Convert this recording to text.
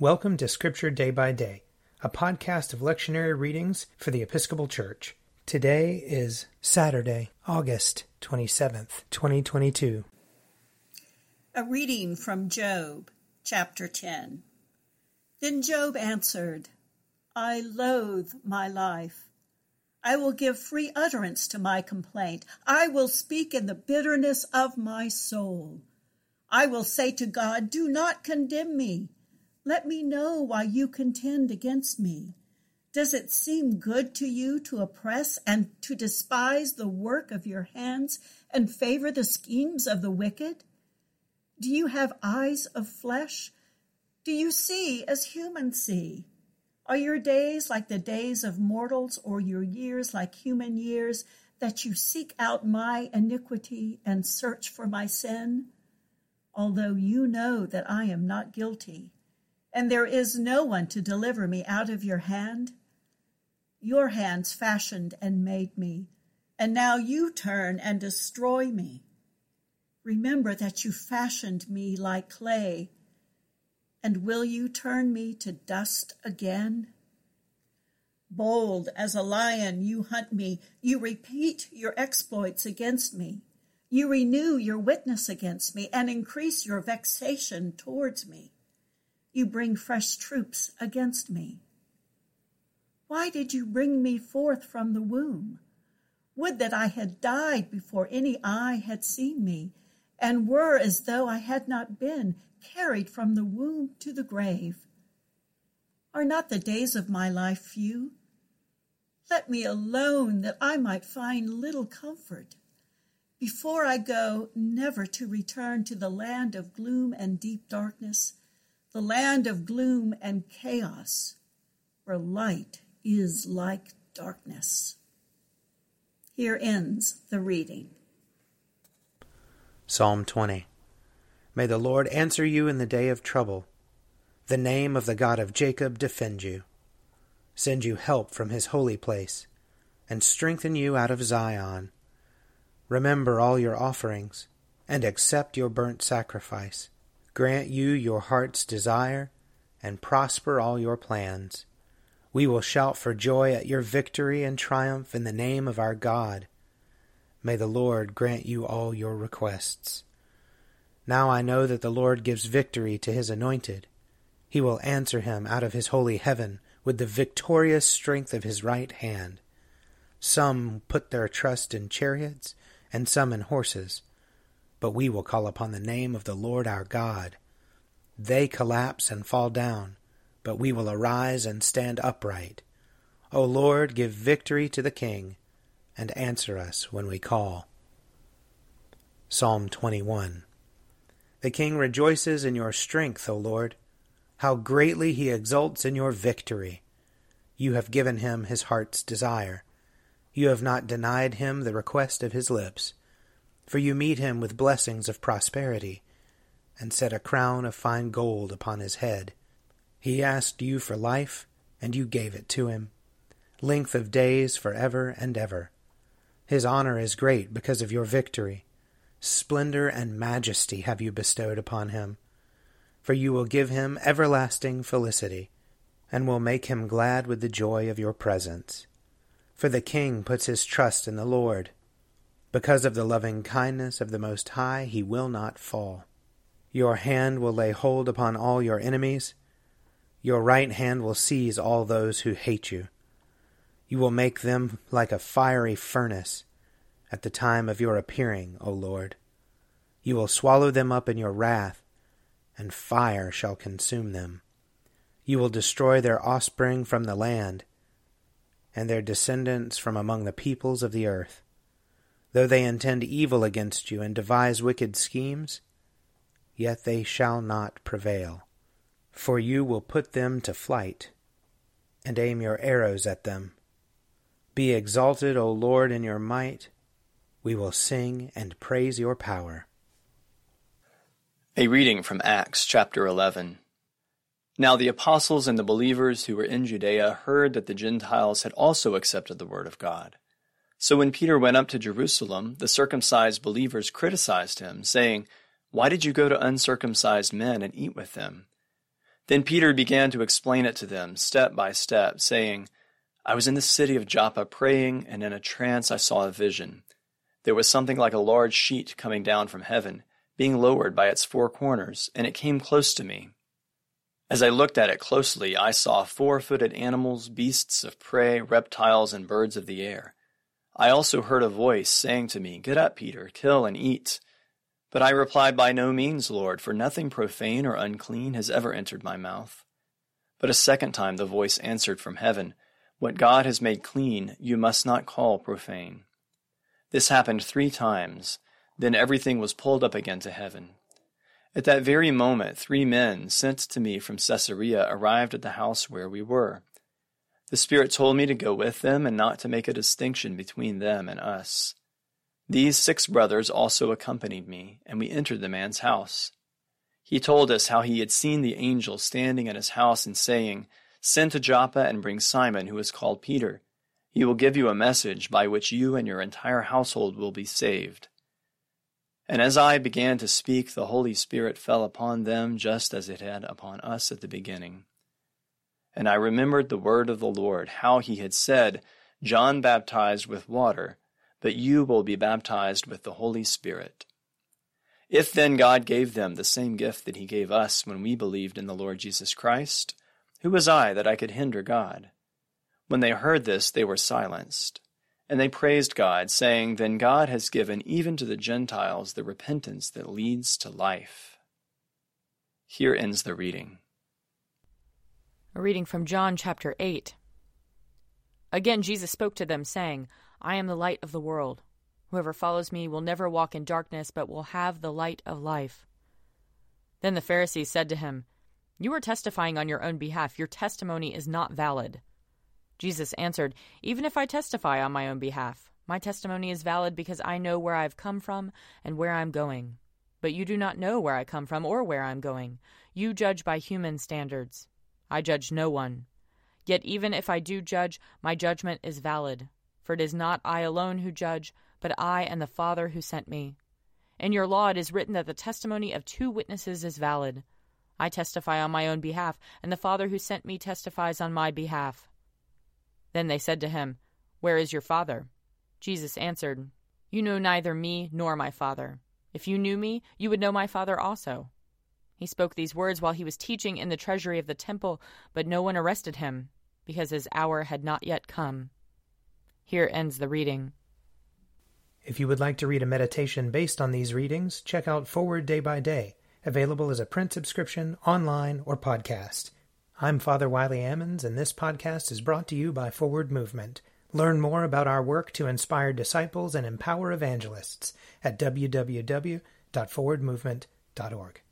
Welcome to Scripture Day by Day, a podcast of lectionary readings for the Episcopal Church. Today is Saturday, August 27th, 2022. A reading from Job, chapter 10. Then Job answered, I loathe my life. I will give free utterance to my complaint. I will speak in the bitterness of my soul. I will say to God, Do not condemn me. Let me know why you contend against me. Does it seem good to you to oppress and to despise the work of your hands and favor the schemes of the wicked? Do you have eyes of flesh? Do you see as humans see? Are your days like the days of mortals, or your years like human years, that you seek out my iniquity and search for my sin? Although you know that I am not guilty, and there is no one to deliver me out of your hand? Your hands fashioned and made me, and now you turn and destroy me. Remember that you fashioned me like clay, and will you turn me to dust again? Bold as a lion, you hunt me. You repeat your exploits against me. You renew your witness against me and increase your vexation towards me you bring fresh troops against me. Why did you bring me forth from the womb? Would that I had died before any eye had seen me, and were as though I had not been carried from the womb to the grave. Are not the days of my life few? Let me alone that I might find little comfort. Before I go, never to return to the land of gloom and deep darkness, the land of gloom and chaos, where light is like darkness. Here ends the reading. Psalm 20 May the Lord answer you in the day of trouble. The name of the God of Jacob defend you. Send you help from his holy place, and strengthen you out of Zion. Remember all your offerings, and accept your burnt sacrifice grant you your heart's desire, and prosper all your plans. We will shout for joy at your victory and triumph in the name of our God. May the Lord grant you all your requests. Now I know that the Lord gives victory to his anointed. He will answer him out of his holy heaven with the victorious strength of his right hand. Some put their trust in chariots, and some in horses but we will call upon the name of the Lord our God. They collapse and fall down, but we will arise and stand upright. O Lord, give victory to the King, and answer us when we call. Psalm 21 The King rejoices in your strength, O Lord. How greatly he exults in your victory! You have given him his heart's desire. You have not denied him the request of his lips for you meet him with blessings of prosperity, and set a crown of fine gold upon his head. He asked you for life, and you gave it to him, length of days for ever and ever. His honor is great because of your victory. Splendor and majesty have you bestowed upon him. For you will give him everlasting felicity, and will make him glad with the joy of your presence. For the king puts his trust in the Lord because of the loving kindness of the Most High, he will not fall. Your hand will lay hold upon all your enemies. Your right hand will seize all those who hate you. You will make them like a fiery furnace at the time of your appearing, O Lord. You will swallow them up in your wrath, and fire shall consume them. You will destroy their offspring from the land, and their descendants from among the peoples of the earth. Though they intend evil against you and devise wicked schemes, yet they shall not prevail. For you will put them to flight, and aim your arrows at them. Be exalted, O Lord, in your might. We will sing and praise your power. A reading from Acts chapter 11. Now the apostles and the believers who were in Judea heard that the Gentiles had also accepted the word of God. So when Peter went up to Jerusalem, the circumcised believers criticized him, saying, Why did you go to uncircumcised men and eat with them? Then Peter began to explain it to them, step by step, saying, I was in the city of Joppa praying, and in a trance I saw a vision. There was something like a large sheet coming down from heaven, being lowered by its four corners, and it came close to me. As I looked at it closely, I saw four footed animals, beasts of prey, reptiles, and birds of the air. I also heard a voice saying to me, Get up, Peter, kill and eat. But I replied, By no means, Lord, for nothing profane or unclean has ever entered my mouth. But a second time the voice answered from heaven, What God has made clean, you must not call profane. This happened three times. Then everything was pulled up again to heaven. At that very moment, three men sent to me from Caesarea arrived at the house where we were. The Spirit told me to go with them and not to make a distinction between them and us. These six brothers also accompanied me, and we entered the man's house. He told us how he had seen the angel standing at his house and saying, Send to Joppa and bring Simon, who is called Peter. He will give you a message by which you and your entire household will be saved. And as I began to speak, the Holy Spirit fell upon them just as it had upon us at the beginning. And I remembered the word of the Lord, how he had said, John baptized with water but you will be baptized with the Holy Spirit. If then God gave them the same gift that he gave us when we believed in the Lord Jesus Christ, who was I that I could hinder God? When they heard this, they were silenced. And they praised God, saying, Then God has given even to the Gentiles the repentance that leads to life. Here ends the reading. A reading from John chapter 8. Again, Jesus spoke to them, saying, I am the light of the world. Whoever follows me will never walk in darkness, but will have the light of life. Then the Pharisees said to him, You are testifying on your own behalf. Your testimony is not valid. Jesus answered, Even if I testify on my own behalf, my testimony is valid because I know where I have come from and where I am going. But you do not know where I come from or where I am going. You judge by human standards. I judge no one. Yet even if I do judge, my judgment is valid for it is not I alone who judge, but I and the Father who sent me. In your law it is written that the testimony of two witnesses is valid. I testify on my own behalf, and the Father who sent me testifies on my behalf. Then they said to him, Where is your Father? Jesus answered, You know neither me nor my Father. If you knew me, you would know my Father also. He spoke these words while he was teaching in the treasury of the temple, but no one arrested him, because his hour had not yet come. Here ends the reading. If you would like to read a meditation based on these readings, check out Forward Day by Day, available as a print subscription, online, or podcast. I'm Father Wiley Ammons, and this podcast is brought to you by Forward Movement. Learn more about our work to inspire disciples and empower evangelists at www.forwardmovement.org.